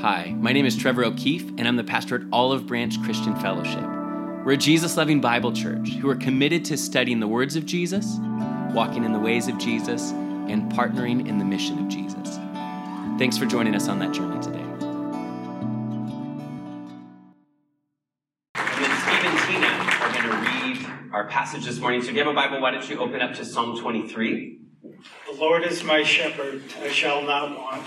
Hi, my name is Trevor O'Keefe, and I'm the pastor at Olive Branch Christian Fellowship. We're a Jesus loving Bible church who are committed to studying the words of Jesus, walking in the ways of Jesus, and partnering in the mission of Jesus. Thanks for joining us on that journey today. And then Steve and Tina are going to read our passage this morning. So if you have a Bible, why don't you open up to Psalm 23? The Lord is my shepherd, I shall not want.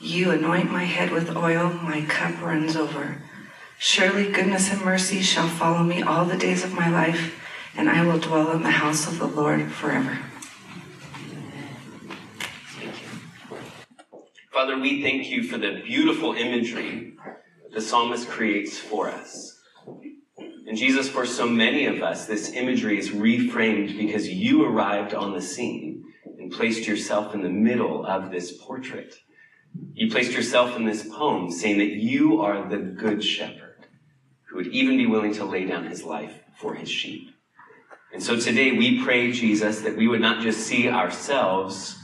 You anoint my head with oil, my cup runs over. Surely goodness and mercy shall follow me all the days of my life, and I will dwell in the house of the Lord forever. Father, we thank you for the beautiful imagery the psalmist creates for us. And Jesus, for so many of us, this imagery is reframed because you arrived on the scene and placed yourself in the middle of this portrait. You placed yourself in this poem saying that you are the good shepherd who would even be willing to lay down his life for his sheep. And so today we pray, Jesus, that we would not just see ourselves,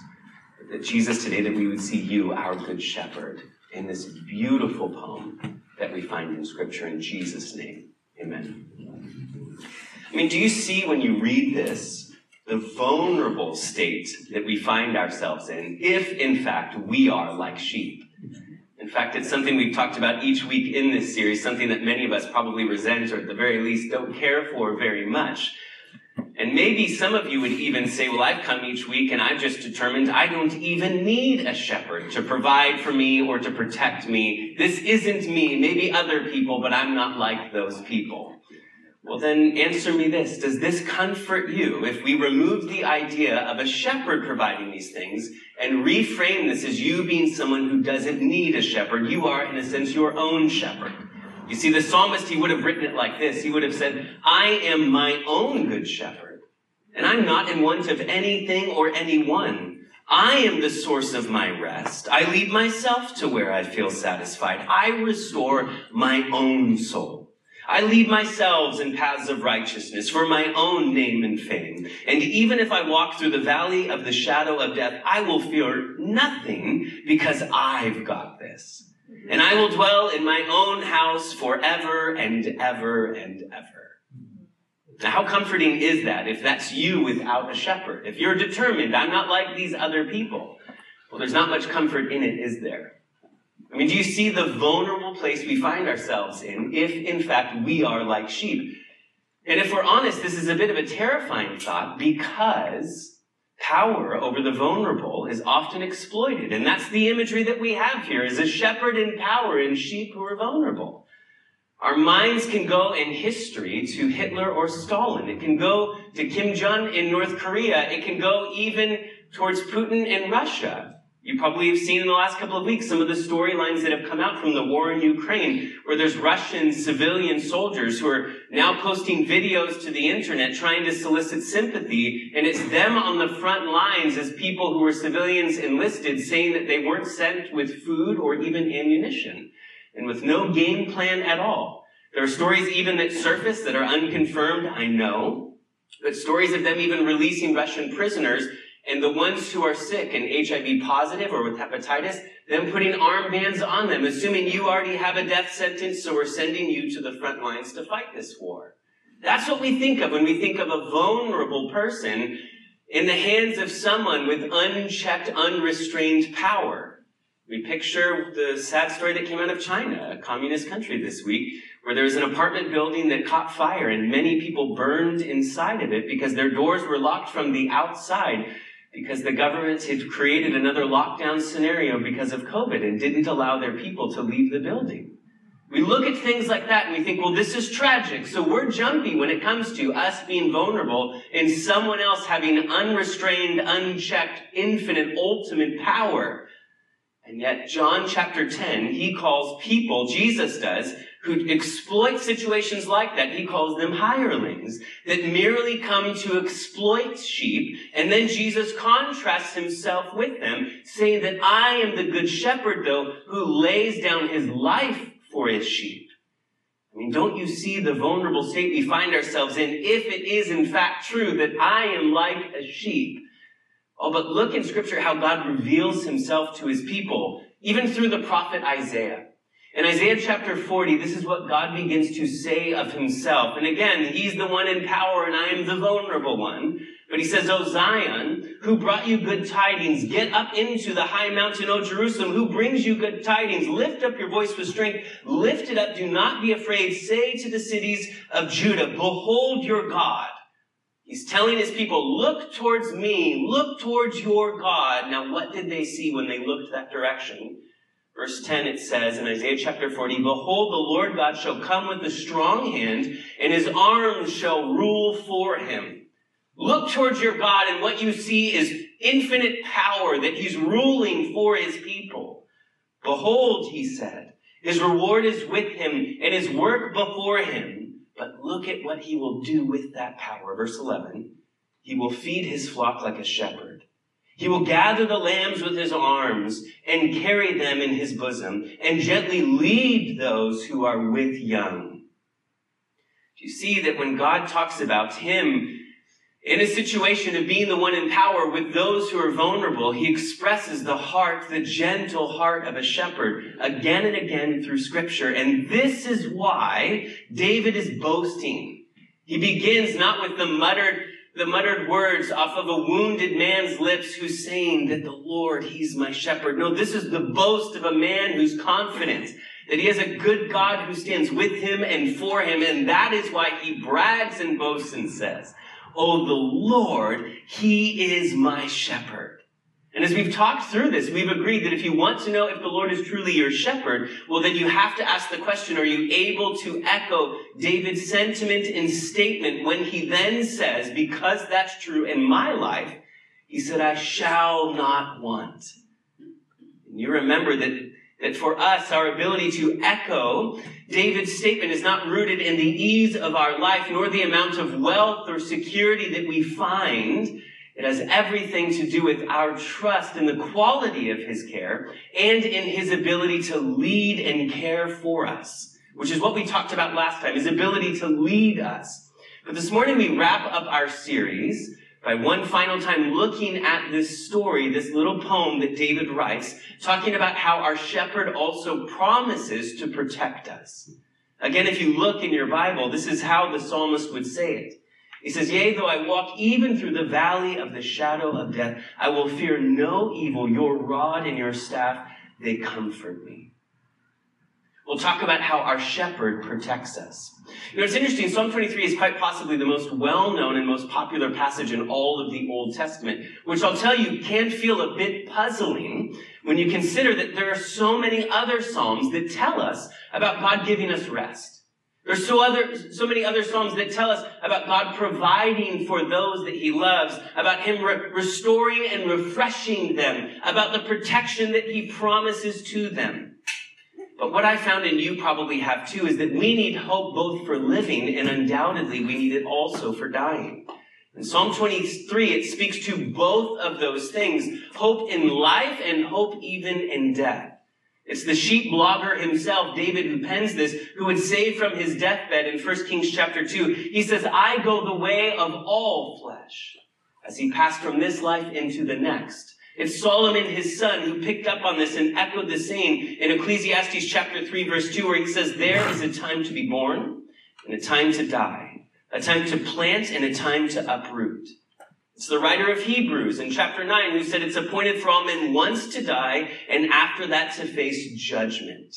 but that Jesus, today, that we would see you, our good shepherd, in this beautiful poem that we find in Scripture in Jesus' name. Amen. I mean, do you see when you read this the vulnerable state that we find ourselves in if, in fact, we are like sheep? In fact, it's something we've talked about each week in this series, something that many of us probably resent or at the very least don't care for very much. And maybe some of you would even say, well, I've come each week and I've just determined I don't even need a shepherd to provide for me or to protect me. This isn't me, maybe other people, but I'm not like those people. Well, then answer me this. Does this comfort you if we remove the idea of a shepherd providing these things and reframe this as you being someone who doesn't need a shepherd? You are, in a sense, your own shepherd. You see, the psalmist, he would have written it like this. He would have said, I am my own good shepherd, and I'm not in want of anything or anyone. I am the source of my rest. I lead myself to where I feel satisfied. I restore my own soul. I lead myself in paths of righteousness for my own name and fame. And even if I walk through the valley of the shadow of death, I will fear nothing because I've got this and I will dwell in my own house forever and ever and ever. Now, how comforting is that if that's you without a shepherd? If you're determined, I'm not like these other people. Well, there's not much comfort in it, is there? I mean, do you see the vulnerable place we find ourselves in if, in fact, we are like sheep? And if we're honest, this is a bit of a terrifying thought because power over the vulnerable is often exploited. And that's the imagery that we have here is a shepherd in power and sheep who are vulnerable. Our minds can go in history to Hitler or Stalin. It can go to Kim Jong in North Korea. It can go even towards Putin in Russia. You probably have seen in the last couple of weeks some of the storylines that have come out from the war in Ukraine, where there's Russian civilian soldiers who are now posting videos to the internet trying to solicit sympathy, and it's them on the front lines as people who are civilians enlisted saying that they weren't sent with food or even ammunition, and with no game plan at all. There are stories even that surface that are unconfirmed, I know, but stories of them even releasing Russian prisoners and the ones who are sick and HIV positive or with hepatitis, them putting armbands on them, assuming you already have a death sentence, so we're sending you to the front lines to fight this war. That's what we think of when we think of a vulnerable person in the hands of someone with unchecked, unrestrained power. We picture the sad story that came out of China, a communist country this week, where there was an apartment building that caught fire and many people burned inside of it because their doors were locked from the outside because the government had created another lockdown scenario because of COVID and didn't allow their people to leave the building. We look at things like that and we think, well, this is tragic. So we're jumpy when it comes to us being vulnerable and someone else having unrestrained, unchecked, infinite, ultimate power. And yet, John chapter 10, he calls people, Jesus does, who exploit situations like that. He calls them hirelings that merely come to exploit sheep. And then Jesus contrasts himself with them, saying that I am the good shepherd, though, who lays down his life for his sheep. I mean, don't you see the vulnerable state we find ourselves in if it is in fact true that I am like a sheep? Oh, but look in scripture how God reveals himself to his people, even through the prophet Isaiah. In Isaiah chapter 40, this is what God begins to say of himself. And again, he's the one in power and I am the vulnerable one. But he says, O Zion, who brought you good tidings, get up into the high mountain, O Jerusalem, who brings you good tidings. Lift up your voice with strength. Lift it up. Do not be afraid. Say to the cities of Judah, behold your God. He's telling his people, look towards me, look towards your God. Now, what did they see when they looked that direction? Verse 10, it says in Isaiah chapter 40, Behold, the Lord God shall come with a strong hand, and his arms shall rule for him. Look towards your God, and what you see is infinite power that he's ruling for his people. Behold, he said, his reward is with him, and his work before him. But look at what he will do with that power. Verse 11, he will feed his flock like a shepherd. He will gather the lambs with his arms and carry them in his bosom and gently lead those who are with young. Do you see that when God talks about him in a situation of being the one in power with those who are vulnerable, he expresses the heart, the gentle heart of a shepherd again and again through scripture. And this is why David is boasting. He begins not with the muttered the muttered words off of a wounded man's lips who's saying that the Lord, He's my shepherd. No, this is the boast of a man who's confident that he has a good God who stands with him and for him. And that is why he brags and boasts and says, Oh, the Lord, He is my shepherd. And as we've talked through this, we've agreed that if you want to know if the Lord is truly your shepherd, well, then you have to ask the question, are you able to echo David's sentiment and statement when he then says, because that's true in my life, he said, I shall not want. And you remember that, that for us, our ability to echo David's statement is not rooted in the ease of our life, nor the amount of wealth or security that we find, it has everything to do with our trust in the quality of his care and in his ability to lead and care for us, which is what we talked about last time, his ability to lead us. But this morning we wrap up our series by one final time looking at this story, this little poem that David writes, talking about how our shepherd also promises to protect us. Again, if you look in your Bible, this is how the psalmist would say it. He says, Yea, though I walk even through the valley of the shadow of death, I will fear no evil. Your rod and your staff, they comfort me. We'll talk about how our shepherd protects us. You know, it's interesting. Psalm 23 is quite possibly the most well-known and most popular passage in all of the Old Testament, which I'll tell you can feel a bit puzzling when you consider that there are so many other Psalms that tell us about God giving us rest. There's so other, so many other Psalms that tell us about God providing for those that He loves, about Him re- restoring and refreshing them, about the protection that He promises to them. But what I found, and you probably have too, is that we need hope both for living and undoubtedly we need it also for dying. In Psalm 23, it speaks to both of those things. Hope in life and hope even in death. It's the sheep blogger himself, David, who pens this, who would say from his deathbed in 1 Kings chapter 2, he says, I go the way of all flesh, as he passed from this life into the next. It's Solomon, his son, who picked up on this and echoed the same in Ecclesiastes chapter 3, verse 2, where he says, There is a time to be born and a time to die, a time to plant and a time to uproot. It's the writer of Hebrews in chapter 9 who said it's appointed for all men once to die and after that to face judgment.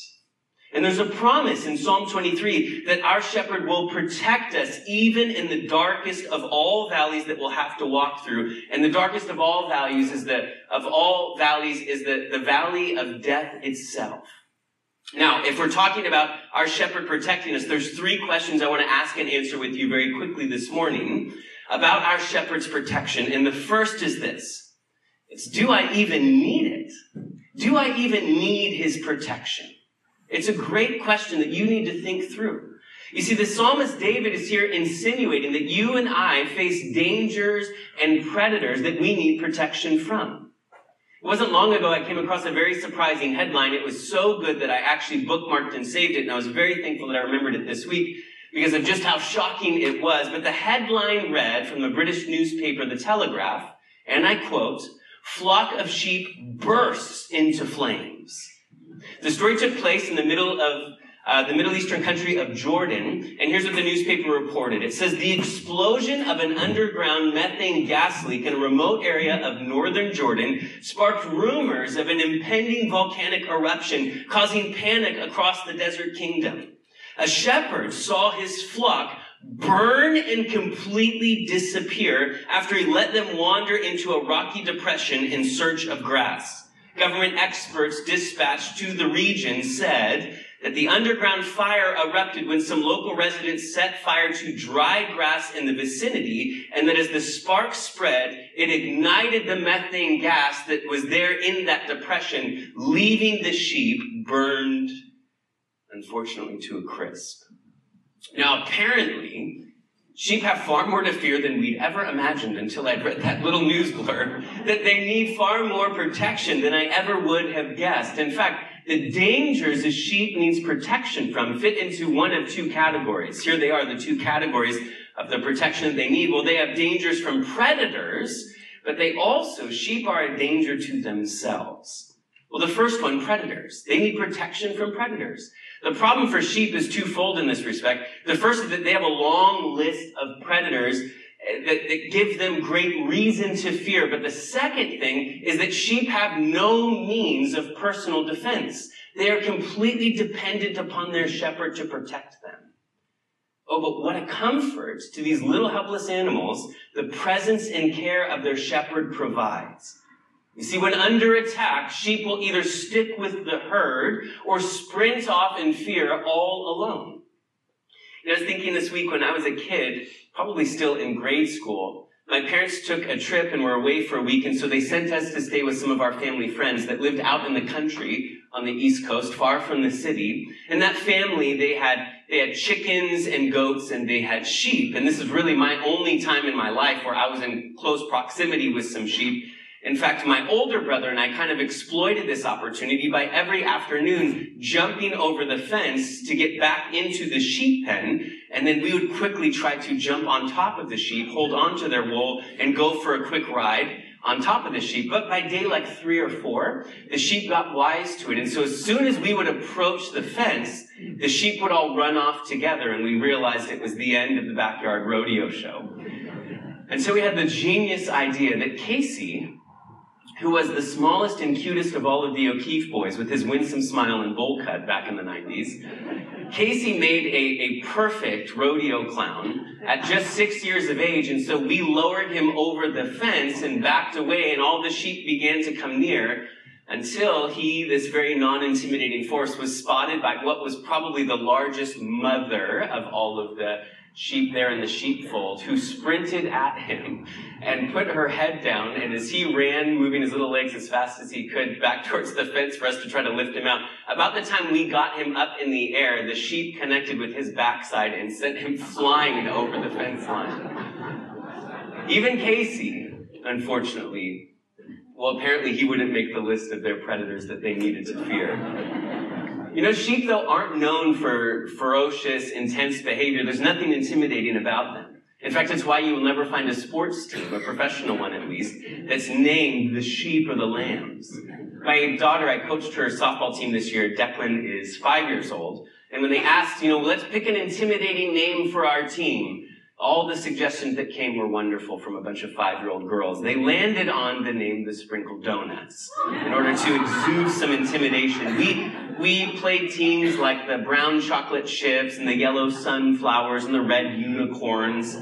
And there's a promise in Psalm 23 that our shepherd will protect us even in the darkest of all valleys that we'll have to walk through. And the darkest of all valleys is the, of all valleys is the, the valley of death itself. Now, if we're talking about our shepherd protecting us, there's three questions I want to ask and answer with you very quickly this morning about our shepherd's protection. And the first is this. It's do I even need it? Do I even need his protection? It's a great question that you need to think through. You see, the psalmist David is here insinuating that you and I face dangers and predators that we need protection from. It wasn't long ago I came across a very surprising headline. It was so good that I actually bookmarked and saved it, and I was very thankful that I remembered it this week because of just how shocking it was. But the headline read from the British newspaper The Telegraph, and I quote, flock of sheep bursts into flames. The story took place in the middle of uh, the Middle Eastern country of Jordan. And here's what the newspaper reported. It says the explosion of an underground methane gas leak in a remote area of northern Jordan sparked rumors of an impending volcanic eruption causing panic across the desert kingdom. A shepherd saw his flock burn and completely disappear after he let them wander into a rocky depression in search of grass. Government experts dispatched to the region said that the underground fire erupted when some local residents set fire to dry grass in the vicinity, and that as the sparks spread, it ignited the methane gas that was there in that depression, leaving the sheep burned, unfortunately, to a crisp. Now, apparently, sheep have far more to fear than we'd ever imagined until I'd read that little news blurb, that they need far more protection than I ever would have guessed. In fact, the dangers a sheep needs protection from fit into one of two categories. Here they are, the two categories of the protection they need. Well, they have dangers from predators, but they also, sheep are a danger to themselves. Well, the first one, predators. They need protection from predators. The problem for sheep is twofold in this respect. The first is that they have a long list of predators eh, that, that give them great reason to fear. But the second thing is that sheep have no means of personal defense. They are completely dependent upon their shepherd to protect them. Oh, but what a comfort to these little helpless animals the presence and care of their shepherd provides. You see, when under attack, sheep will either stick with the herd or sprint off in fear all alone. And I was thinking this week when I was a kid, probably still in grade school. My parents took a trip and were away for a week, and so they sent us to stay with some of our family friends that lived out in the country on the East Coast, far from the city. And that family, they had, they had chickens and goats and they had sheep. And this is really my only time in my life where I was in close proximity with some sheep. In fact, my older brother and I kind of exploited this opportunity by every afternoon jumping over the fence to get back into the sheep pen. And then we would quickly try to jump on top of the sheep, hold on to their wool, and go for a quick ride on top of the sheep. But by day like three or four, the sheep got wise to it. And so as soon as we would approach the fence, the sheep would all run off together and we realized it was the end of the backyard rodeo show. And so we had the genius idea that Casey who was the smallest and cutest of all of the O'Keefe boys with his winsome smile and bowl cut back in the 90s. Casey made a, a perfect rodeo clown at just six years of age, and so we lowered him over the fence and backed away, and all the sheep began to come near until he, this very non-intimidating force, was spotted by what was probably the largest mother of all of the sheep there in the sheepfold who sprinted at him and put her head down. And as he ran, moving his little legs as fast as he could back towards the fence for us to try to lift him out, about the time we got him up in the air, the sheep connected with his backside and sent him flying over the fence line. Even Casey, unfortunately, well, apparently he wouldn't make the list of their predators that they needed to fear. You know, sheep, though, aren't known for ferocious, intense behavior. There's nothing intimidating about them. In fact, it's why you will never find a sports team, a professional one at least, that's named the sheep or the lambs. My daughter, I coached her softball team this year. Declan is five years old. And when they asked, you know, let's pick an intimidating name for our team, all the suggestions that came were wonderful from a bunch of five-year-old girls. They landed on the name the Sprinkled Donuts in order to exude some intimidation. We, we played teams like the brown chocolate chips and the yellow sunflowers and the red unicorns.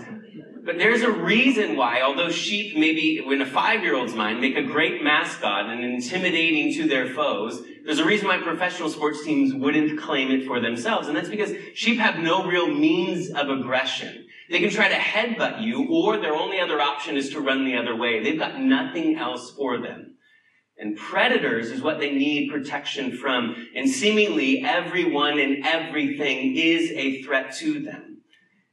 But there's a reason why, although sheep maybe in a five-year-old's mind make a great mascot and intimidating to their foes, there's a reason why professional sports teams wouldn't claim it for themselves. And that's because sheep have no real means of aggression. They can try to headbutt you, or their only other option is to run the other way. They've got nothing else for them. And predators is what they need protection from. And seemingly everyone and everything is a threat to them.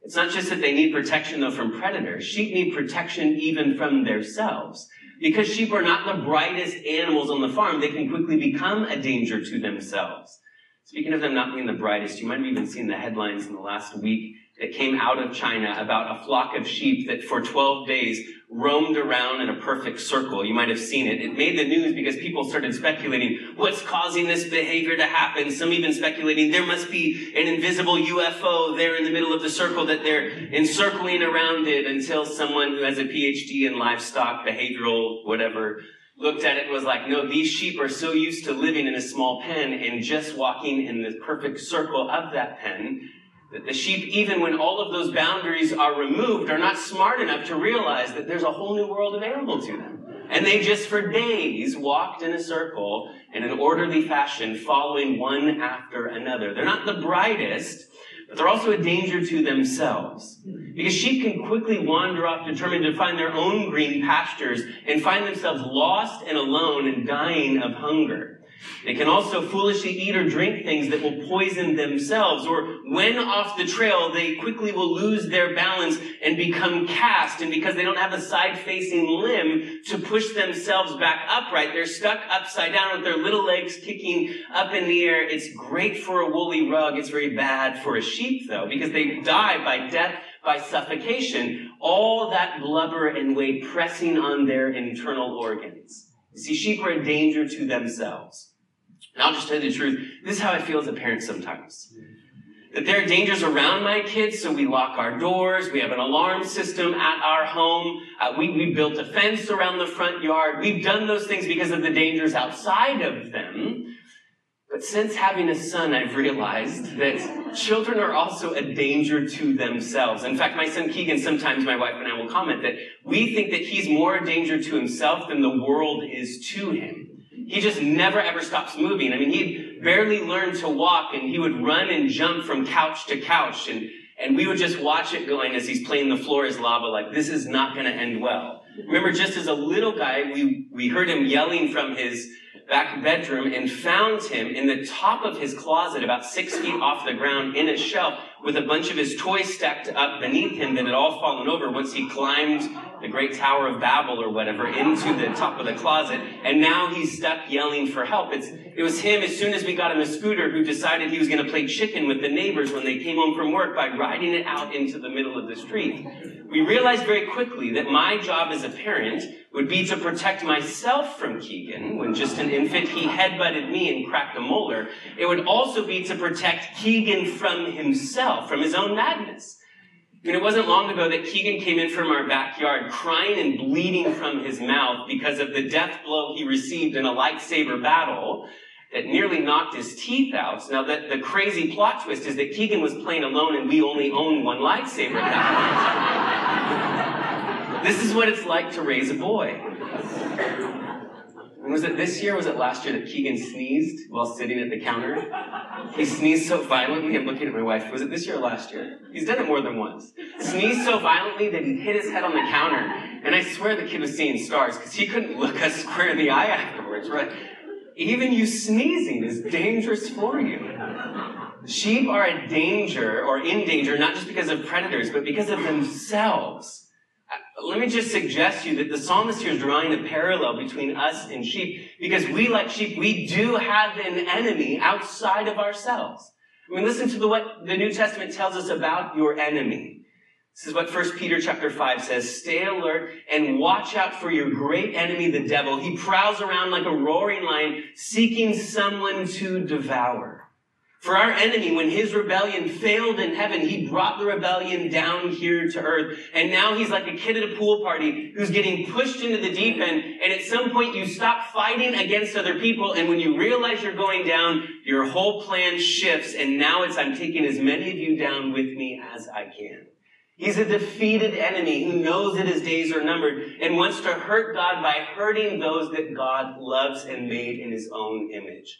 It's not just that they need protection though from predators. Sheep need protection even from themselves. Because sheep are not the brightest animals on the farm, they can quickly become a danger to themselves. Speaking of them not being the brightest, you might have even seen the headlines in the last week that came out of China about a flock of sheep that for 12 days roamed around in a perfect circle. You might have seen it. It made the news because people started speculating what's causing this behavior to happen. Some even speculating there must be an invisible UFO there in the middle of the circle that they're encircling around it until someone who has a PhD in livestock, behavioral, whatever, looked at it and was like, no, these sheep are so used to living in a small pen and just walking in the perfect circle of that pen the sheep, even when all of those boundaries are removed, are not smart enough to realize that there's a whole new world available to them. And they just for days walked in a circle in an orderly fashion, following one after another. They're not the brightest, but they're also a danger to themselves. Because sheep can quickly wander off determined to find their own green pastures and find themselves lost and alone and dying of hunger. They can also foolishly eat or drink things that will poison themselves, or when off the trail, they quickly will lose their balance and become cast. And because they don't have a side facing limb to push themselves back upright, they're stuck upside down with their little legs kicking up in the air. It's great for a woolly rug. It's very bad for a sheep, though, because they die by death by suffocation. All that blubber and weight pressing on their internal organs. You see, sheep are a danger to themselves. And I'll just tell you the truth. This is how I feel as a parent sometimes. That there are dangers around my kids, so we lock our doors. We have an alarm system at our home. Uh, we, we built a fence around the front yard. We've done those things because of the dangers outside of them. But since having a son, I've realized that children are also a danger to themselves. In fact, my son Keegan, sometimes my wife and I will comment that we think that he's more a danger to himself than the world is to him. He just never ever stops moving. I mean, he barely learned to walk and he would run and jump from couch to couch and, and we would just watch it going as he's playing the floor is lava like, this is not going to end well. Remember, just as a little guy, we, we heard him yelling from his back bedroom and found him in the top of his closet about six feet off the ground in a shelf with a bunch of his toys stacked up beneath him that had all fallen over. Once he climbed the great Tower of Babel or whatever into the top of the closet. And now he's stuck yelling for help. It's, it was him, as soon as we got him a scooter, who decided he was going to play chicken with the neighbors when they came home from work by riding it out into the middle of the street. We realized very quickly that my job as a parent would be to protect myself from Keegan. When just an infant, he headbutted me and cracked a molar. It would also be to protect Keegan from himself, from his own madness. And it wasn't long ago that Keegan came in from our backyard crying and bleeding from his mouth because of the death blow he received in a lightsaber battle that nearly knocked his teeth out. Now, the, the crazy plot twist is that Keegan was playing alone and we only own one lightsaber this is what it's like to raise a boy. Was it this year was it last year that Keegan sneezed while sitting at the counter? He sneezed so violently, I'm looking at my wife. Was it this year or last year? He's done it more than once. Sneezed so violently that he hit his head on the counter. And I swear the kid was seeing stars because he couldn't look us square in the eye afterwards, right? Even you sneezing is dangerous for you. Sheep are a danger or in danger, not just because of predators, but because of themselves. Let me just suggest to you that the psalmist here is drawing a parallel between us and sheep because we, like sheep, we do have an enemy outside of ourselves. I mean, listen to the, what the New Testament tells us about your enemy. This is what 1 Peter chapter 5 says. Stay alert and watch out for your great enemy, the devil. He prowls around like a roaring lion, seeking someone to devour. For our enemy, when his rebellion failed in heaven, he brought the rebellion down here to earth. And now he's like a kid at a pool party who's getting pushed into the deep end. And at some point you stop fighting against other people. And when you realize you're going down, your whole plan shifts. And now it's, I'm taking as many of you down with me as I can. He's a defeated enemy who knows that his days are numbered and wants to hurt God by hurting those that God loves and made in his own image.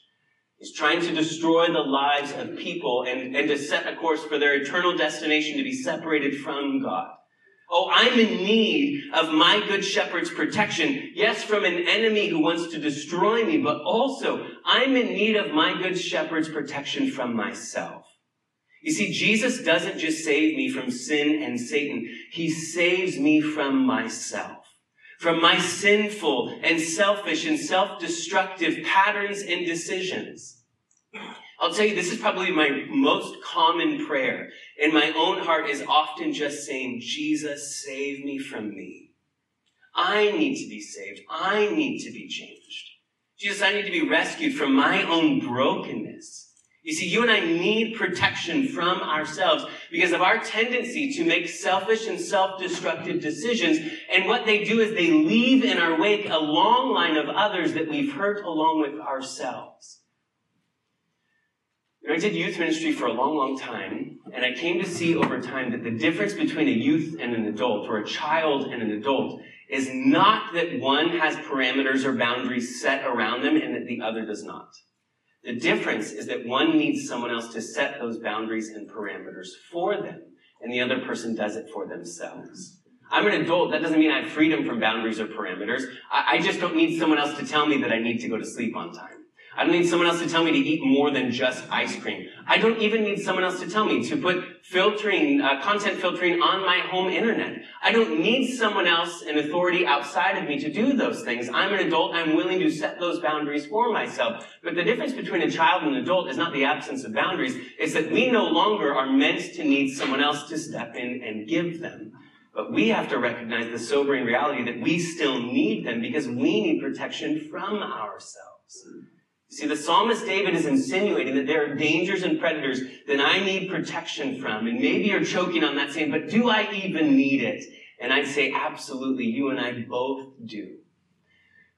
He's trying to destroy the lives of people and, and to set a course for their eternal destination to be separated from God. Oh, I'm in need of my good shepherd's protection. Yes, from an enemy who wants to destroy me, but also I'm in need of my good shepherd's protection from myself. You see, Jesus doesn't just save me from sin and Satan. He saves me from myself, from my sinful and selfish and self-destructive patterns and decisions. I'll tell you, this is probably my most common prayer in my own heart is often just saying, Jesus, save me from me. I need to be saved. I need to be changed. Jesus, I need to be rescued from my own brokenness. You see, you and I need protection from ourselves because of our tendency to make selfish and self-destructive decisions. And what they do is they leave in our wake a long line of others that we've hurt along with ourselves. You know, I did youth ministry for a long, long time, and I came to see over time that the difference between a youth and an adult, or a child and an adult, is not that one has parameters or boundaries set around them and that the other does not. The difference is that one needs someone else to set those boundaries and parameters for them, and the other person does it for themselves. I'm an adult. That doesn't mean I have freedom from boundaries or parameters. I, I just don't need someone else to tell me that I need to go to sleep on time. I don't need someone else to tell me to eat more than just ice cream. I don't even need someone else to tell me to put filtering, uh, content filtering on my home internet. I don't need someone else, an authority outside of me to do those things. I'm an adult. I'm willing to set those boundaries for myself. But the difference between a child and an adult is not the absence of boundaries. It's that we no longer are meant to need someone else to step in and give them. But we have to recognize the sobering reality that we still need them because we need protection from ourselves. See, the psalmist David is insinuating that there are dangers and predators that I need protection from. And maybe you're choking on that saying, but do I even need it? And I'd say, absolutely, you and I both do.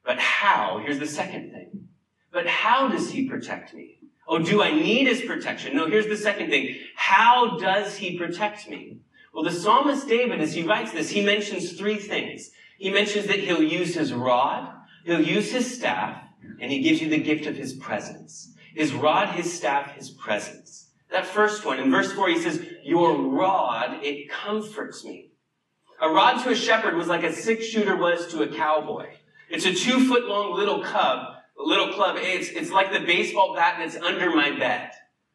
But how? Here's the second thing. But how does he protect me? Oh, do I need his protection? No, here's the second thing. How does he protect me? Well, the psalmist David, as he writes this, he mentions three things. He mentions that he'll use his rod, he'll use his staff, and he gives you the gift of his presence. His rod, his staff, his presence. That first one, in verse 4, he says, Your rod, it comforts me. A rod to a shepherd was like a six shooter was to a cowboy. It's a two foot long little cub, little club. It's, it's like the baseball bat that's under my bed.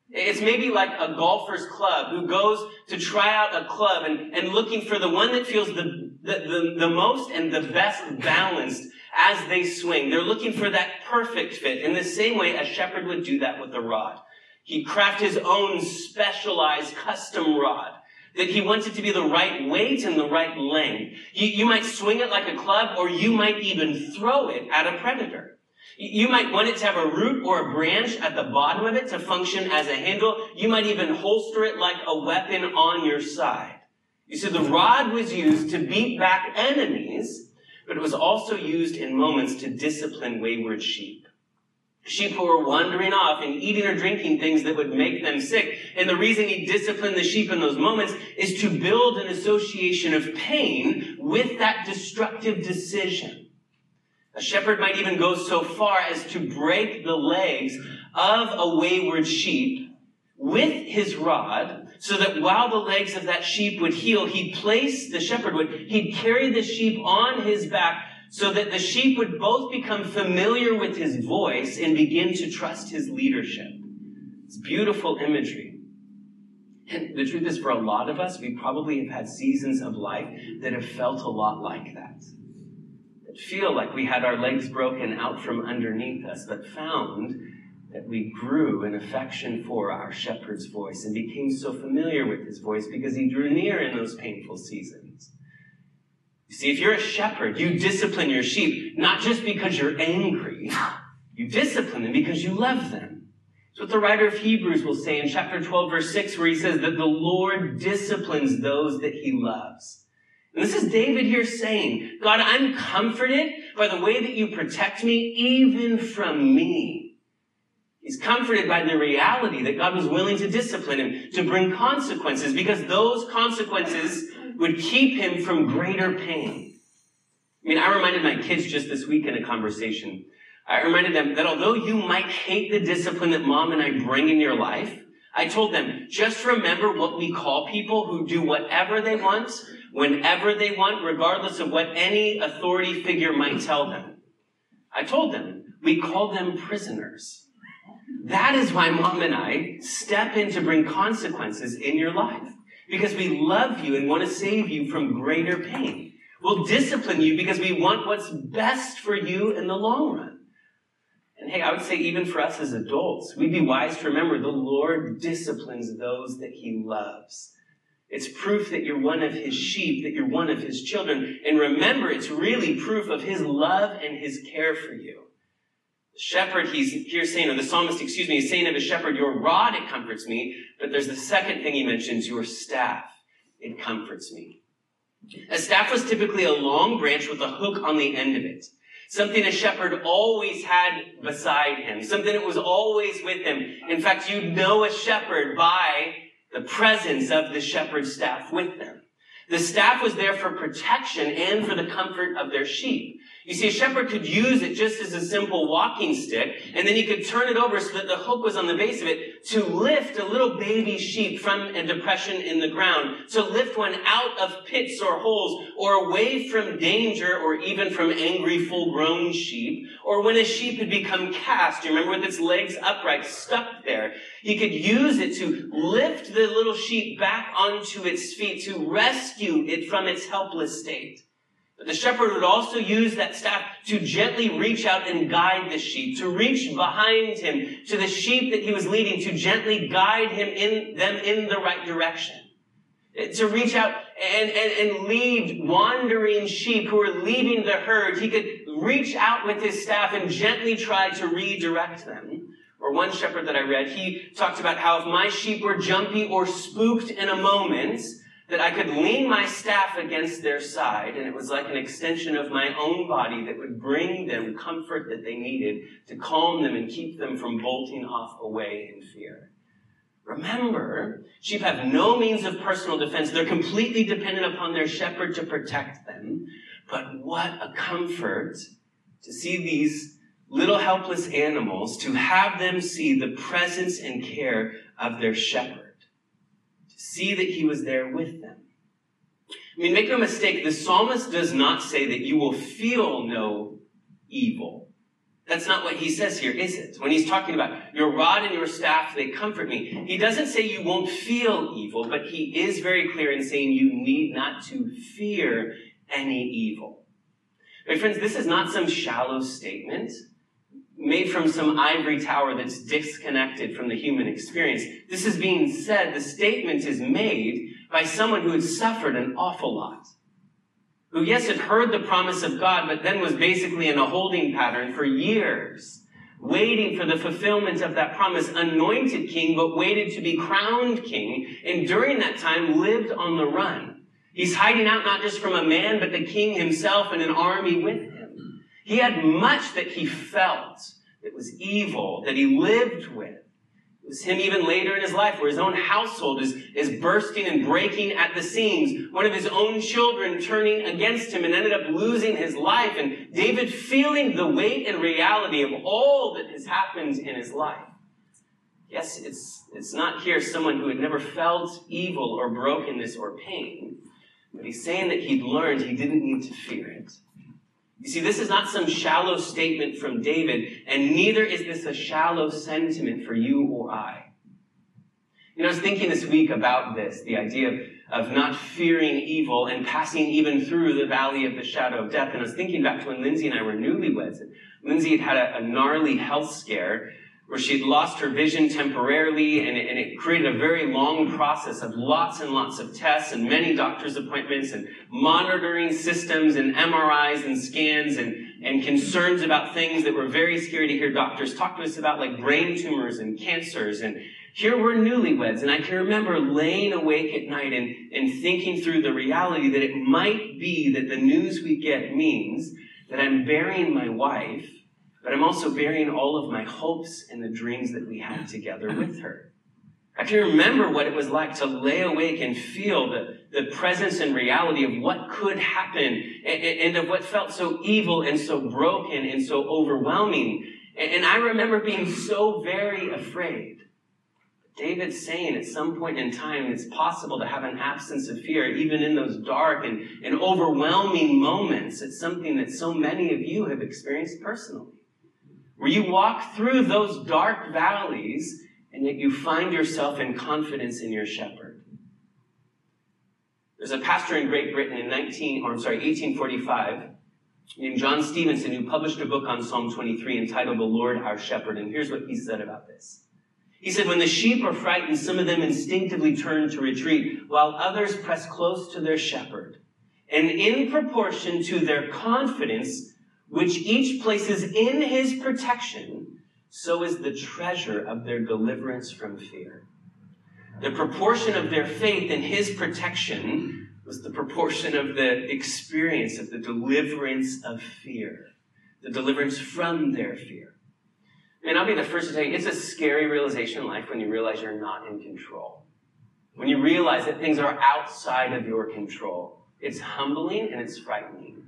It's maybe like a golfer's club who goes to try out a club and, and looking for the one that feels the, the, the, the most and the best balanced as they swing. They're looking for that perfect fit. In the same way, a shepherd would do that with a rod. He'd craft his own specialized custom rod that he wants it to be the right weight and the right length. You, you might swing it like a club or you might even throw it at a predator. You might want it to have a root or a branch at the bottom of it to function as a handle. You might even holster it like a weapon on your side. You see, the rod was used to beat back enemies but it was also used in moments to discipline wayward sheep. Sheep who were wandering off and eating or drinking things that would make them sick. And the reason he disciplined the sheep in those moments is to build an association of pain with that destructive decision. A shepherd might even go so far as to break the legs of a wayward sheep with his rod so that while the legs of that sheep would heal, he'd place, the shepherd would, he'd carry the sheep on his back so that the sheep would both become familiar with his voice and begin to trust his leadership. It's beautiful imagery. And the truth is, for a lot of us, we probably have had seasons of life that have felt a lot like that. That feel like we had our legs broken out from underneath us, but found that we grew in affection for our shepherd's voice and became so familiar with his voice because he drew near in those painful seasons. You see, if you're a shepherd, you discipline your sheep not just because you're angry, you discipline them because you love them. It's what the writer of Hebrews will say in chapter 12, verse 6, where he says that the Lord disciplines those that he loves. And this is David here saying, God, I'm comforted by the way that you protect me, even from me. He's comforted by the reality that God was willing to discipline him, to bring consequences, because those consequences would keep him from greater pain. I mean, I reminded my kids just this week in a conversation. I reminded them that although you might hate the discipline that mom and I bring in your life, I told them, just remember what we call people who do whatever they want, whenever they want, regardless of what any authority figure might tell them. I told them, we call them prisoners. That is why mom and I step in to bring consequences in your life. Because we love you and want to save you from greater pain. We'll discipline you because we want what's best for you in the long run. And hey, I would say even for us as adults, we'd be wise to remember the Lord disciplines those that he loves. It's proof that you're one of his sheep, that you're one of his children. And remember, it's really proof of his love and his care for you. Shepherd, he's here saying, or the psalmist, excuse me, is saying of a shepherd, your rod, it comforts me. But there's the second thing he mentions, your staff, it comforts me. A staff was typically a long branch with a hook on the end of it. Something a shepherd always had beside him. Something that was always with him. In fact, you'd know a shepherd by the presence of the shepherd's staff with them. The staff was there for protection and for the comfort of their sheep. You see, a shepherd could use it just as a simple walking stick, and then he could turn it over so that the hook was on the base of it to lift a little baby sheep from a depression in the ground, to lift one out of pits or holes, or away from danger, or even from angry full-grown sheep, or when a sheep had become cast, you remember with its legs upright, stuck there. He could use it to lift the little sheep back onto its feet, to rescue it from its helpless state. The shepherd would also use that staff to gently reach out and guide the sheep, to reach behind him to the sheep that he was leading, to gently guide him in them in the right direction. Eh, to reach out and, and, and lead wandering sheep who are leaving the herd. He could reach out with his staff and gently try to redirect them. Or one shepherd that I read, he talked about how if my sheep were jumpy or spooked in a moment, that I could lean my staff against their side, and it was like an extension of my own body that would bring them comfort that they needed to calm them and keep them from bolting off away in fear. Remember, sheep have no means of personal defense. They're completely dependent upon their shepherd to protect them. But what a comfort to see these little helpless animals, to have them see the presence and care of their shepherd see that he was there with them. I mean, make no mistake, the psalmist does not say that you will feel no evil. That's not what he says here, is it? When he's talking about your rod and your staff, they comfort me. He doesn't say you won't feel evil, but he is very clear in saying you need not to fear any evil. My friends, this is not some shallow statement made from some ivory tower that's disconnected from the human experience. This is being said, the statement is made by someone who had suffered an awful lot. Who, yes, had heard the promise of God, but then was basically in a holding pattern for years, waiting for the fulfillment of that promise, anointed king, but waited to be crowned king, and during that time lived on the run. He's hiding out not just from a man, but the king himself and an army with him. He had much that he felt that was evil, that he lived with. It was him even later in his life where his own household is, is bursting and breaking at the seams. One of his own children turning against him and ended up losing his life. And David feeling the weight and reality of all that has happened in his life. Yes, it's, it's not here someone who had never felt evil or brokenness or pain, but he's saying that he'd learned he didn't need to fear it. You see, this is not some shallow statement from David, and neither is this a shallow sentiment for you or I. You know, I was thinking this week about this, the idea of, of not fearing evil and passing even through the valley of the shadow of death. And I was thinking back to when Lindsay and I were newlyweds. And Lindsay had had a, a gnarly health scare where she'd lost her vision temporarily, and it, and it, created a very long process of lots and lots of tests and many doctor's appointments and monitoring systems and MRIs and scans and, and concerns about things that were very scary to hear doctors talk to us about, like brain tumors and cancers. And here we're newlyweds, and I can remember laying awake at night and, and thinking through the reality that it might be that the news we get means that I'm burying my wife but I'm also bearing all of my hopes and the dreams that we had together with her. I can remember what it was like to lay awake and feel the, the presence and reality of what could happen and, and of what felt so evil and so broken and so overwhelming. And, and I remember being so very afraid. David's saying at some point in time it's possible to have an absence of fear, even in those dark and, and overwhelming moments. It's something that so many of you have experienced personally. Where you walk through those dark valleys and yet you find yourself in confidence in your shepherd. There's a pastor in Great Britain in 19, or I'm sorry, 1845 named John Stevenson who published a book on Psalm 23 entitled The Lord Our Shepherd. And here's what he said about this. He said, when the sheep are frightened, some of them instinctively turn to retreat, while others press close to their shepherd. And in proportion to their confidence, which each places in his protection, so is the treasure of their deliverance from fear. The proportion of their faith in his protection was the proportion of the experience of the deliverance of fear, the deliverance from their fear. And I'll be the first to tell you, it's a scary realization in life when you realize you're not in control. When you realize that things are outside of your control. It's humbling and it's frightening.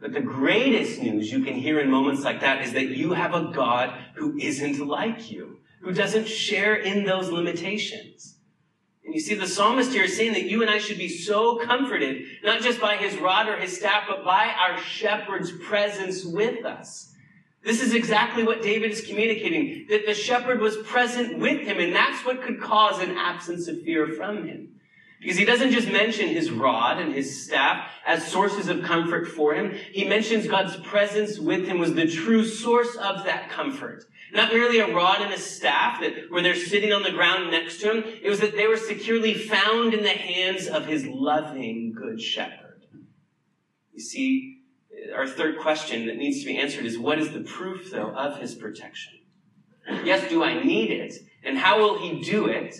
But the greatest news you can hear in moments like that is that you have a God who isn't like you, who doesn't share in those limitations. And you see, the psalmist here is saying that you and I should be so comforted, not just by his rod or his staff, but by our shepherd's presence with us. This is exactly what David is communicating, that the shepherd was present with him, and that's what could cause an absence of fear from him. Because he doesn't just mention his rod and his staff as sources of comfort for him. He mentions God's presence with him was the true source of that comfort. Not merely a rod and a staff that where they're sitting on the ground next to him. It was that they were securely found in the hands of his loving good shepherd. You see, our third question that needs to be answered is what is the proof, though, of his protection? Yes, do I need it? And how will he do it?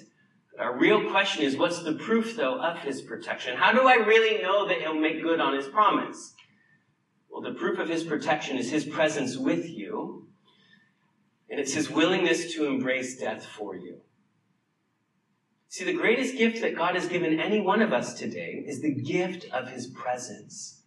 Our real question is what's the proof, though, of his protection? How do I really know that he'll make good on his promise? Well, the proof of his protection is his presence with you, and it's his willingness to embrace death for you. See, the greatest gift that God has given any one of us today is the gift of his presence.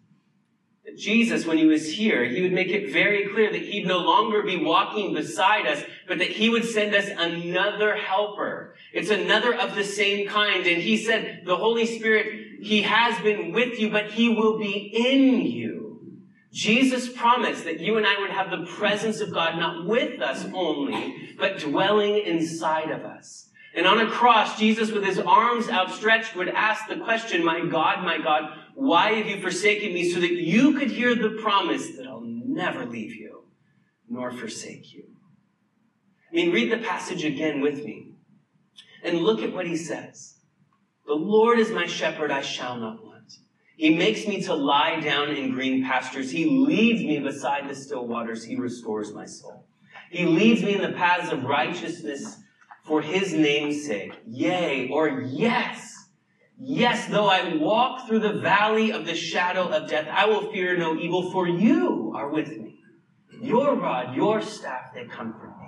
Jesus, when he was here, he would make it very clear that he'd no longer be walking beside us, but that he would send us another helper. It's another of the same kind. And he said, the Holy Spirit, he has been with you, but he will be in you. Jesus promised that you and I would have the presence of God not with us only, but dwelling inside of us. And on a cross, Jesus, with his arms outstretched, would ask the question, My God, my God, why have you forsaken me? So that you could hear the promise that I'll never leave you nor forsake you. I mean, read the passage again with me and look at what he says. The Lord is my shepherd, I shall not want. He makes me to lie down in green pastures. He leads me beside the still waters. He restores my soul. He leads me in the paths of righteousness for his name's sake. Yea, or yes. Yes, though I walk through the valley of the shadow of death, I will fear no evil, for you are with me. Your rod, your staff, they comfort me.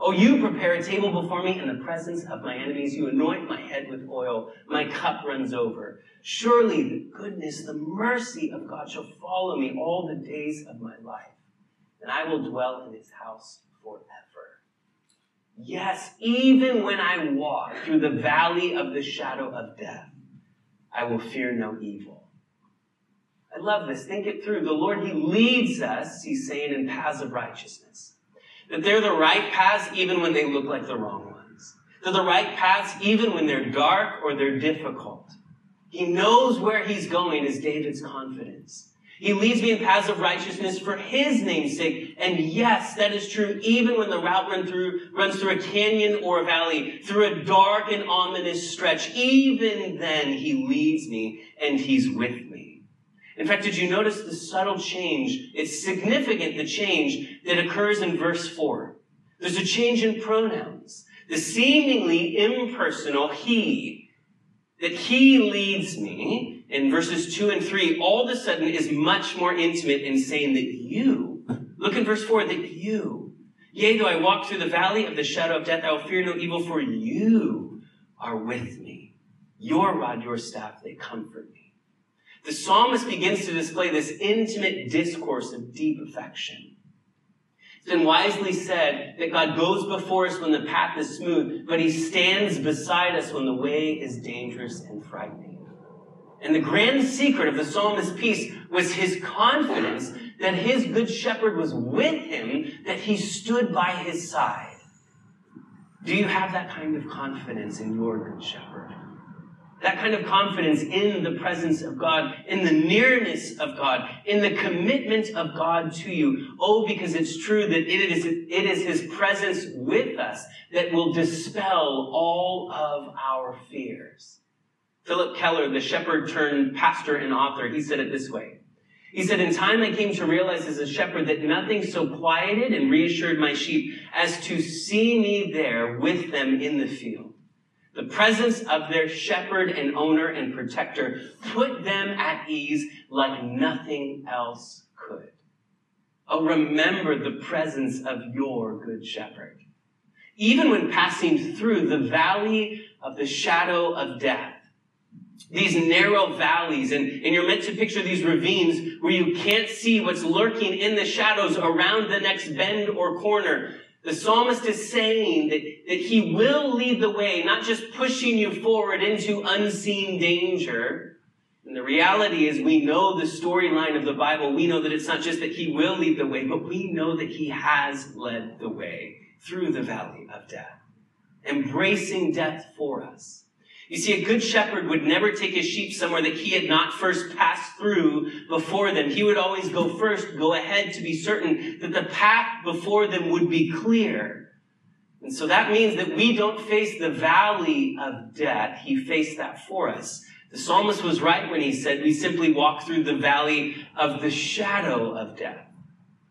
Oh, you prepare a table before me in the presence of my enemies. You anoint my head with oil. My cup runs over. Surely the goodness, the mercy of God shall follow me all the days of my life, and I will dwell in his house forever. Yes, even when I walk through the valley of the shadow of death, I will fear no evil. I love this. Think it through. The Lord, He leads us, He's saying, in paths of righteousness. That they're the right paths even when they look like the wrong ones. They're the right paths even when they're dark or they're difficult. He knows where He's going is David's confidence. He leads me in paths of righteousness for his name's sake. And yes, that is true even when the route run through, runs through a canyon or a valley, through a dark and ominous stretch. Even then, he leads me and he's with me. In fact, did you notice the subtle change? It's significant, the change that occurs in verse 4. There's a change in pronouns. The seemingly impersonal he, that he leads me, in verses 2 and 3 all of a sudden is much more intimate in saying that you, look in verse 4, that you, yea, though I walk through the valley of the shadow of death, I will fear no evil, for you are with me. Your rod, your staff, they comfort me. The psalmist begins to display this intimate discourse of deep affection. It's been wisely said that God goes before us when the path is smooth, but he stands beside us when the way is dangerous and frightening. And the grand secret of the psalmist's peace was his confidence that his good shepherd was with him, that he stood by his side. Do you have that kind of confidence in your good shepherd? That kind of confidence in the presence of God, in the nearness of God, in the commitment of God to you. Oh, because it's true that it is, it is His presence with us that will dispel all of our fears. Phillip Keller, the shepherd turned pastor and author, he said it this way. He said, In time I came to realize as a shepherd that nothing so quieted and reassured my sheep as to see me there with them in the field. The presence of their shepherd and owner and protector put them at ease like nothing else could. Oh, remember the presence of your good shepherd. Even when passing through the valley of the shadow of death, these narrow valleys, and, and you're meant to picture these ravines where you can't see what's lurking in the shadows around the next bend or corner. The psalmist is saying that, that he will lead the way, not just pushing you forward into unseen danger. And the reality is we know the storyline of the Bible. We know that it's not just that he will lead the way, but we know that he has led the way through the valley of death, embracing death for us. You see, a good shepherd would never take his sheep somewhere that he had not first passed through before them. He would always go first, go ahead to be certain that the path before them would be clear. And so that means that we don't face the valley of death. He faced that for us. The psalmist was right when he said we simply walk through the valley of the shadow of death.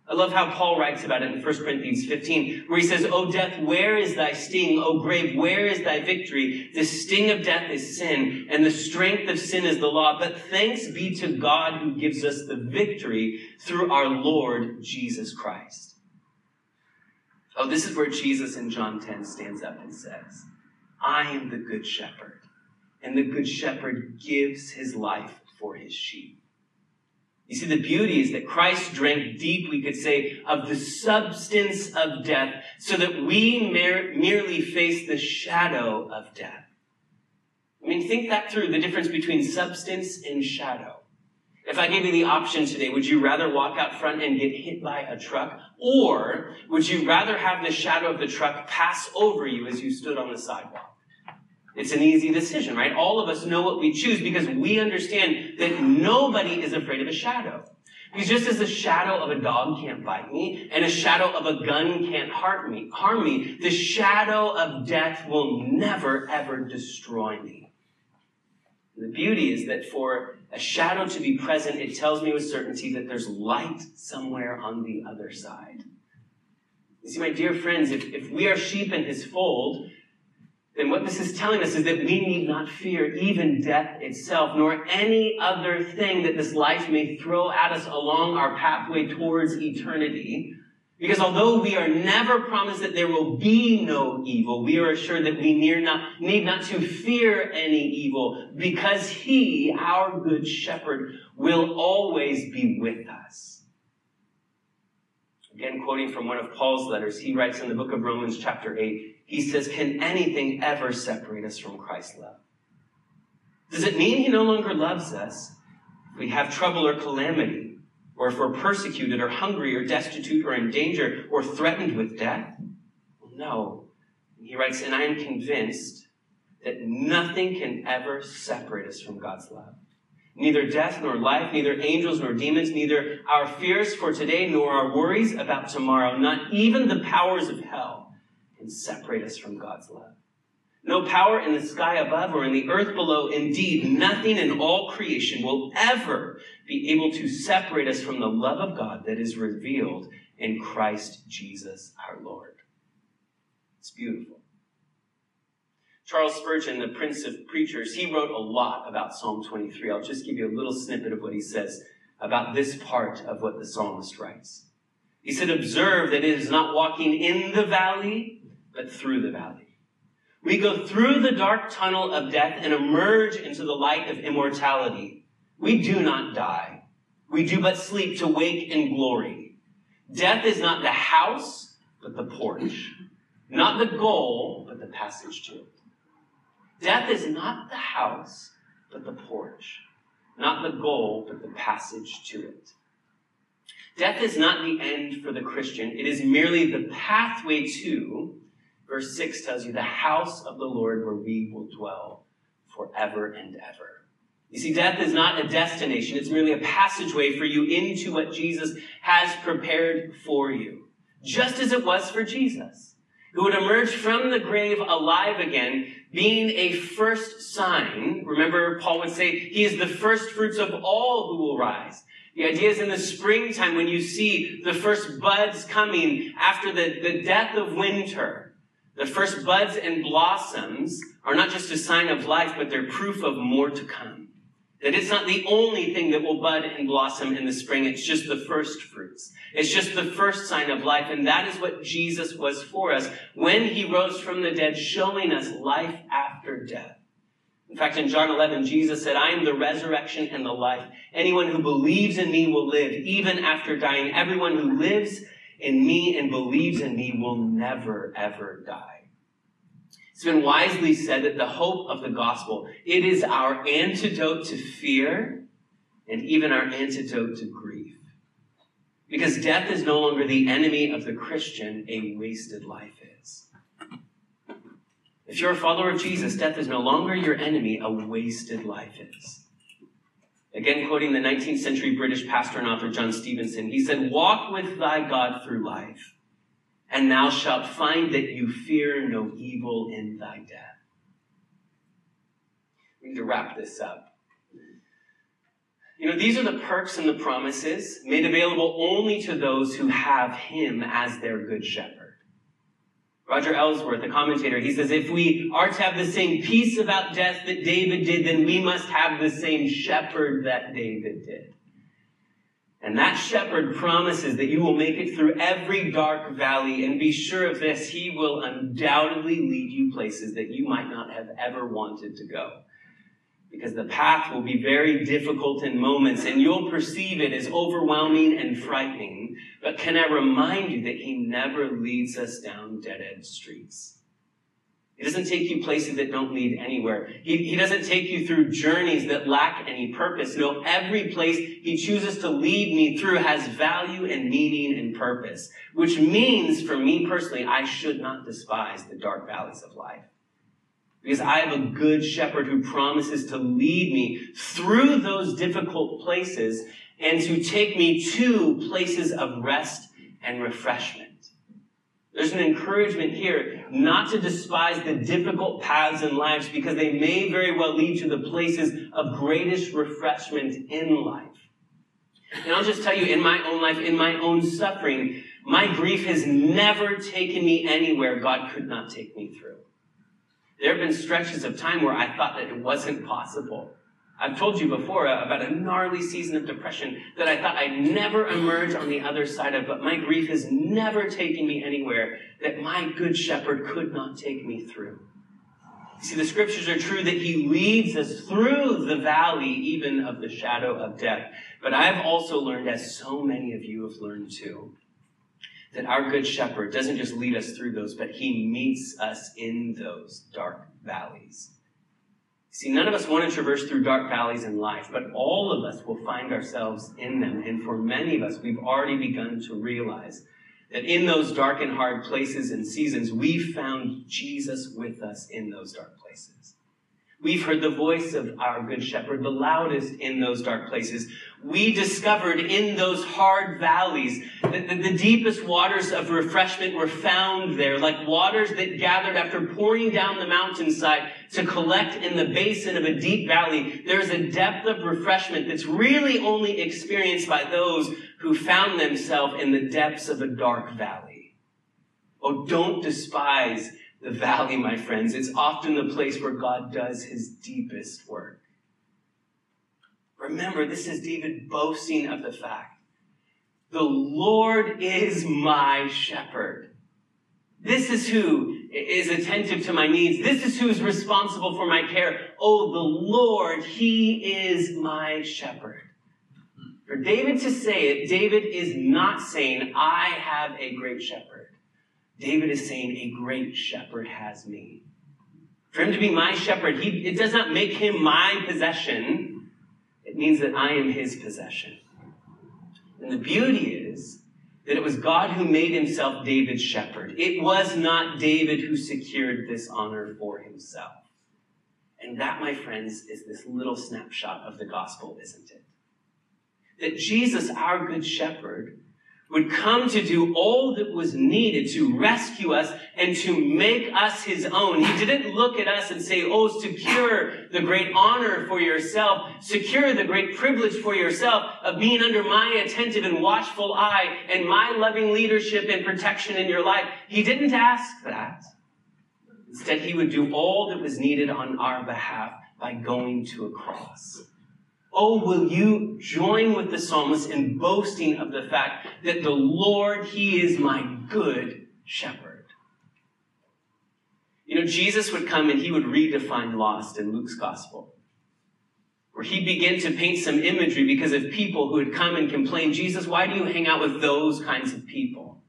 I love how Paul writes about it in 1 Corinthians 15, where he says, O death, where is thy sting? O grave, where is thy victory? The sting of death is sin, and the strength of sin is the law. But thanks be to God who gives us the victory through our Lord Jesus Christ. Oh, this is where Jesus in John 10 stands up and says, I am the good shepherd, and the good shepherd gives his life for his sheep. You see, the beauty is that Christ drank deep, we could say, of the substance of death so that we mer- merely face the shadow of death. I mean, think that through the difference between substance and shadow. If I gave you the option today, would you rather walk out front and get hit by a truck? Or would you rather have the shadow of the truck pass over you as you stood on the sidewalk? It's an easy decision, right? All of us know what we choose because we understand that nobody is afraid of a shadow. Because just as the shadow of a dog can't bite me and a shadow of a gun can't harm me, harm me, the shadow of death will never ever destroy me. And the beauty is that for a shadow to be present, it tells me with certainty that there's light somewhere on the other side. You see, my dear friends, if, if we are sheep in his fold, then what this is telling us is that we need not fear even death itself, nor any other thing that this life may throw at us along our pathway towards eternity. Because although we are never promised that there will be no evil, we are assured that we need not, need not to fear any evil because He, our good shepherd, will always be with us. Again, quoting from one of Paul's letters, he writes in the book of Romans, chapter 8, he says, Can anything ever separate us from Christ's love? Does it mean he no longer loves us if we have trouble or calamity, or if we're persecuted or hungry or destitute or in danger or threatened with death? Well, no. He writes, And I am convinced that nothing can ever separate us from God's love. Neither death nor life, neither angels nor demons, neither our fears for today nor our worries about tomorrow, not even the powers of hell can separate us from God's love. No power in the sky above or in the earth below. Indeed, nothing in all creation will ever be able to separate us from the love of God that is revealed in Christ Jesus our Lord. It's beautiful. Charles Spurgeon, the Prince of Preachers, he wrote a lot about Psalm 23. I'll just give you a little snippet of what he says about this part of what the psalmist writes. He said, Observe that it is not walking in the valley but through the valley. We go through the dark tunnel of death and emerge into the light of immortality. We do not die. We do but sleep to wake in glory. Death is not the house, but the porch. Not the goal, but the passage to it. Death is not the house, but the porch. Not the goal, but the passage to it. Death is not the end for the Christian. It is merely the pathway to, verse 6 tells you, the house of the Lord where we will dwell forever and ever. You see, death is not a destination. It's merely a passageway for you into what Jesus has prepared for you. Just as it was for Jesus, who would emerge from the grave alive again, being a first sign. Remember, Paul would say, he is the first fruits of all who will rise. The idea is in the springtime when you see the first buds coming after the, the death of winter. The first buds and blossoms are not just a sign of life, but they're proof of more to come. That it's not the only thing that will bud and blossom in the spring. It's just the first fruits. It's just the first sign of life. And that is what Jesus was for us when he rose from the dead, showing us life after death. In fact, in John 11, Jesus said, I am the resurrection and the life. Anyone who believes in me will live even after dying. Everyone who lives in me and believes in me will never, ever die. It's been wisely said that the hope of the gospel, it is our antidote to fear and even our antidote to grief. Because death is no longer the enemy of the Christian, a wasted life is. If you're a follower of Jesus, death is no longer your enemy, a wasted life is. Again, quoting the 19th century British pastor and author John Stevenson, he said, Walk with thy God through life and thou shalt find that you fear no evil in thy death. We need to wrap this up. You know, these are the perks and the promises made available only to those who have him as their good shepherd. Roger Ellsworth, the commentator, he says, if we are to have the same peace about death that David did, then we must have the same shepherd that David did. And that shepherd promises that you will make it through every dark valley and be sure of this, he will undoubtedly lead you places that you might not have ever wanted to go. Because the path will be very difficult in moments and you'll perceive it as overwhelming and frightening. But can I remind you that he never leads us down dead end streets? He doesn't take you places that don't lead anywhere. He, he doesn't take you through journeys that lack any purpose. No, every place he chooses to lead me through has value and meaning and purpose, which means for me personally, I should not despise the dark valleys of life. Because I have a good shepherd who promises to lead me through those difficult places and to take me to places of rest and refreshment. There's an encouragement here not to despise the difficult paths in lives because they may very well lead to the places of greatest refreshment in life. And I'll just tell you, in my own life, in my own suffering, my grief has never taken me anywhere God could not take me through. There have been stretches of time where I thought that it wasn't possible. I've told you before about a gnarly season of depression that I thought I'd never emerge on the other side of, but my grief has never taken me anywhere that my good shepherd could not take me through. See, the scriptures are true that he leads us through the valley, even of the shadow of death. But I've also learned, as so many of you have learned too, that our good shepherd doesn't just lead us through those, but he meets us in those dark valleys. See, none of us want to traverse through dark valleys in life, but all of us will find ourselves in them. And for many of us, we've already begun to realize that in those dark and hard places and seasons, we found Jesus with us in those dark places. We've heard the voice of our good shepherd the loudest in those dark places. We discovered in those hard valleys that the, deepest waters of refreshment were found there, like waters that gathered after pouring down the mountainside to collect in the basin of a deep valley. There's a depth of refreshment that's really only experienced by those who found themselves in the depths of a dark valley. Oh, don't despise the valley, my friends. It's often the place where God does his deepest work. Remember, this is David boasting of the fact the Lord is my shepherd. This is who is attentive to my needs. This is who is responsible for my care. Oh, the Lord, He is my shepherd. For David to say it, David is not saying, I have a great shepherd. David is saying, a great shepherd has me. For him to be my shepherd, he, it does not make him my possession. It means that I am his possession. And the beauty is that it was God who made himself David's shepherd. It was not David who secured this honor for himself. And that, my friends, is this little snapshot of the gospel, isn't it? That Jesus, our good shepherd, would come to do all that was needed to rescue us and to make us his own. He didn't look at us and say, Oh, secure the great honor for yourself, secure the great privilege for yourself of being under my attentive and watchful eye and my loving leadership and protection in your life. He didn't ask that. Instead, he would do all that was needed on our behalf by going to a cross. Oh, will you join with the psalmist in boasting of the fact that the Lord, He is my good shepherd? You know, Jesus would come and He would redefine lost in Luke's gospel, where He began to paint some imagery because of people who had come and complained, Jesus, why do you hang out with those kinds of people?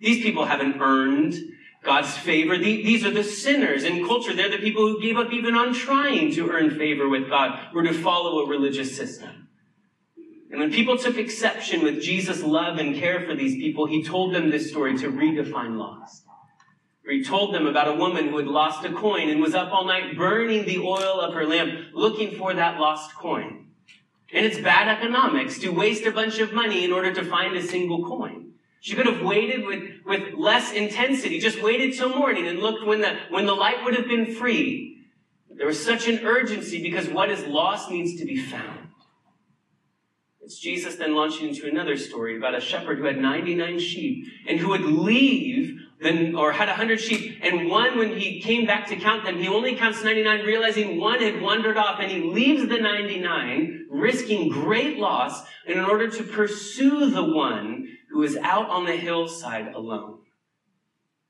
These people haven't earned God's favor. These are the sinners in culture. They're the people who gave up even on trying to earn favor with God or to follow a religious system. And when people took exception with Jesus' love and care for these people, he told them this story to redefine lost. he told them about a woman who had lost a coin and was up all night burning the oil of her lamp looking for that lost coin. And it's bad economics to waste a bunch of money in order to find a single coin. She could have waited with, with less intensity, just waited till morning and looked when the, when the light would have been free. There was such an urgency because what is lost needs to be found. It's Jesus then launching into another story about a shepherd who had 99 sheep and who would leave then, or had 100 sheep, and one, when he came back to count them, he only counts 99, realizing one had wandered off, and he leaves the 99, risking great loss in order to pursue the one who is out on the hillside alone.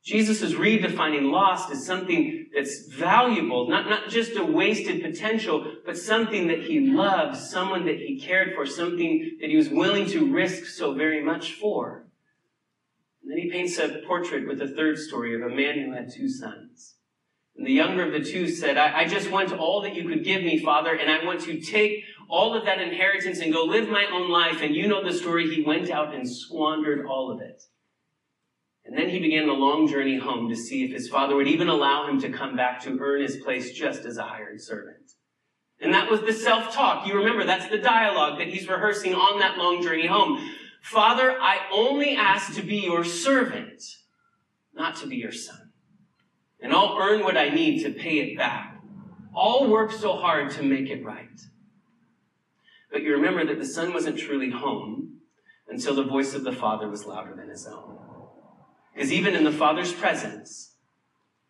Jesus is redefining lost as something that's valuable, not, not just a wasted potential, but something that he loved, someone that he cared for, something that he was willing to risk so very much for. And then he paints a portrait with a third story of a man who had two sons. And the younger of the two said, I, I just want all that you could give me, Father, and I want to take all of that inheritance and go live my own life. And you know the story. He went out and squandered all of it. And then he began the long journey home to see if his father would even allow him to come back to earn his place just as a hired servant. And that was the self talk. You remember, that's the dialogue that he's rehearsing on that long journey home. Father, I only ask to be your servant, not to be your son. And I'll earn what I need to pay it back. I'll work so hard to make it right. But you remember that the son wasn't truly home until the voice of the father was louder than his own. Because even in the father's presence,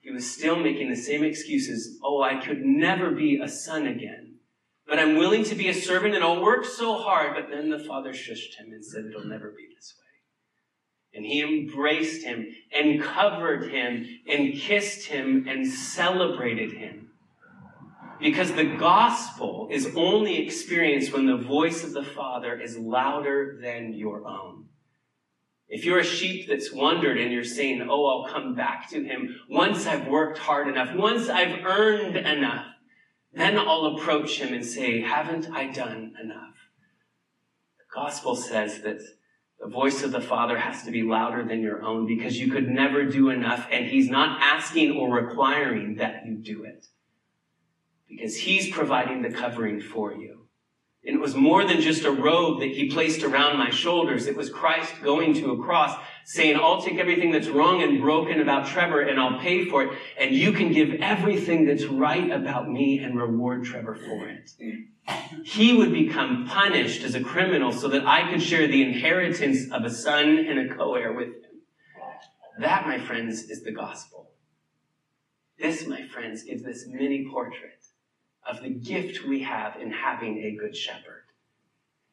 he was still making the same excuses. Oh, I could never be a son again. But I'm willing to be a servant and I'll work so hard. But then the father shushed him and said, It'll never be this way. And he embraced him and covered him and kissed him and celebrated him. Because the gospel is only experienced when the voice of the Father is louder than your own. If you're a sheep that's wandered and you're saying, Oh, I'll come back to him once I've worked hard enough, once I've earned enough, then I'll approach him and say, Haven't I done enough? The gospel says that the voice of the Father has to be louder than your own because you could never do enough, and he's not asking or requiring that you do it because he's providing the covering for you. And it was more than just a robe that he placed around my shoulders. It was Christ going to a cross saying, I'll take everything that's wrong and broken about Trevor and I'll pay for it. And you can give everything that's right about me and reward Trevor for it. He would become punished as a criminal so that I could share the inheritance of a son and a co-heir with him. That, my friends, is the gospel. This, my friends, gives this mini portrait of the gift we have in having a good shepherd.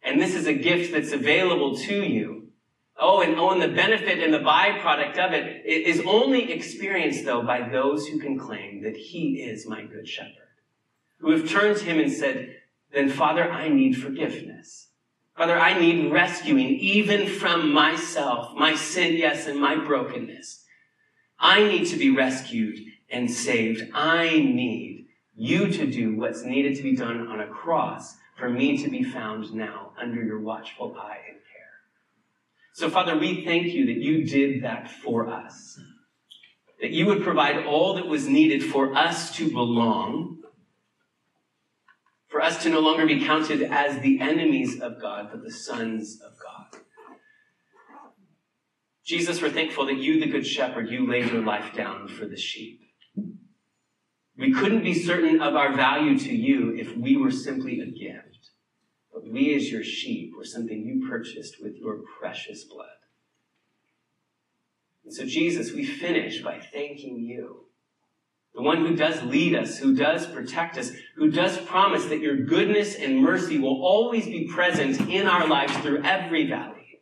And this is a gift that's available to you. Oh, and oh, and the benefit and the byproduct of it is only experienced though by those who can claim that he is my good shepherd. Who have turned to him and said, then Father, I need forgiveness. Father, I need rescuing even from myself, my sin, yes, and my brokenness. I need to be rescued and saved. I need you to do what's needed to be done on a cross for me to be found now under your watchful eye and care. So, Father, we thank you that you did that for us. That you would provide all that was needed for us to belong for us to no longer be counted as the enemies of God, but the sons of God. Jesus, we're thankful that you, the Good Shepherd, you laid your life down for the sheep. We couldn't be certain of our value to you if we were simply a gift. But we, as your sheep, were something you purchased with your precious blood. And so, Jesus, we finish by thanking you the one who does lead us, who does protect us, who does promise that your goodness and mercy will always be present in our lives through every valley.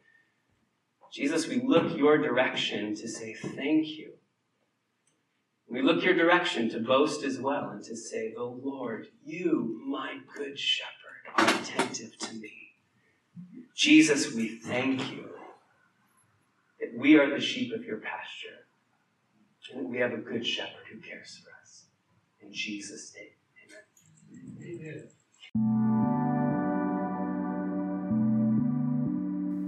Jesus, we look your direction to say thank you. We look your direction to boast as well and to say, Oh Lord, you, my good shepherd, are attentive to me. Jesus, we thank you that we are the sheep of your pasture and that we have a good shepherd who cares for us. In Jesus' name, amen. amen.